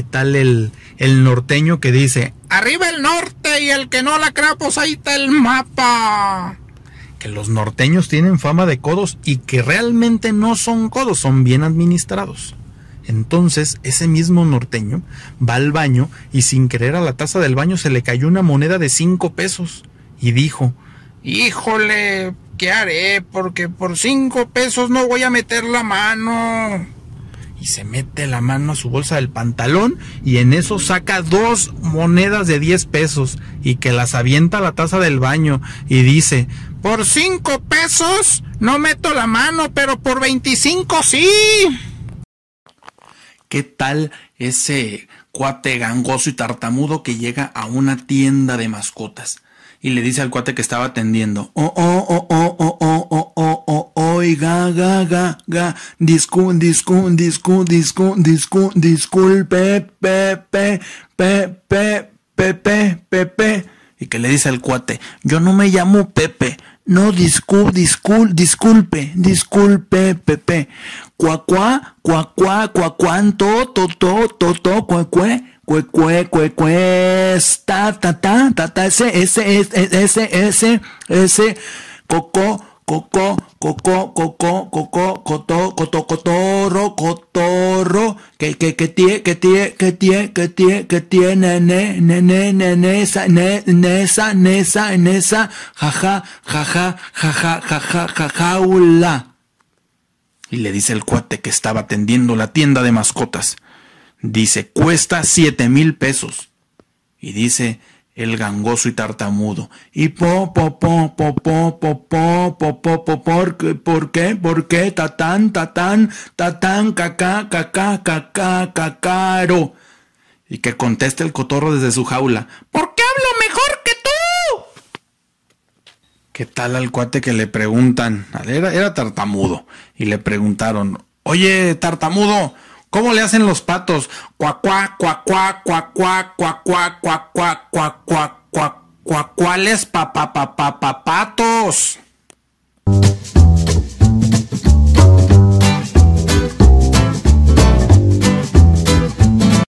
sale el, el norteño que dice, arriba el norte y el que no la crea, pues ahí está el mapa. Que los norteños tienen fama de codos y que realmente no son codos, son bien administrados. Entonces, ese mismo norteño va al baño y sin querer a la taza del baño se le cayó una moneda de cinco pesos y dijo, híjole, ¿qué haré? Porque por cinco pesos no voy a meter la mano. Y se mete la mano a su bolsa del pantalón y en eso saca dos monedas de diez pesos y que las avienta a la taza del baño y dice, por cinco pesos no meto la mano, pero por veinticinco sí. ¿Qué tal ese cuate gangoso y tartamudo que llega a una tienda de mascotas? Y le dice al cuate que estaba atendiendo, oh, oh, oh, oh, oh, oh, oh, oh, oh, oiga, ga, ga, ga, discu, discu, discu, discu, discu, disculpe, pe, pe, pe, pe, pepe, pepe. Y que le dice al cuate, yo no me llamo Pepe, no, discul, discul, disculpe, disculpe, Pepe. Cuacuá, cuacuá, cuacuanto, to, to, to, to, cuecue, cuecue, ta, ta, ta, ta, ta, ese, ese, ese, ese, ese, ese, coco, coco, coco, coco, coco, coto, coto, cotorro, cotorro, que, que, que tie, que tie, que tie, que tie, que tiene, ne, ne, ne, ne, nesa, ne, nesa, nesa, nesa, jaja, jaja, jaja, jaja, jajaula. Y le dice el cuate que estaba atendiendo la tienda de mascotas. Dice, cuesta siete mil pesos. Y dice, el gangoso y tartamudo. Y po, po, po, po, po, po, po, po, po, po, por qué, por qué, por qué, tatán, tatán, tatán, cacá, cacá, cacá, cacaro. Y que conteste el cotorro desde su jaula. ¿Por qué hablo mejor que tú? ¿Qué tal al cuate que le preguntan? Era, era tartamudo. Y le preguntaron, oye, tartamudo, ¿Cómo le hacen los patos? Cuacuá.